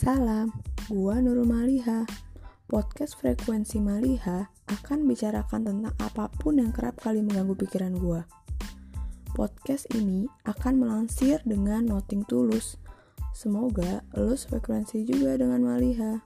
Salam, gua Nurul Maliha. Podcast Frekuensi Maliha akan bicarakan tentang apa pun yang kerap kali mengganggu pikiran gua. Podcast ini akan melansir dengan noting tulus. Semoga lo frekuensi juga dengan Maliha.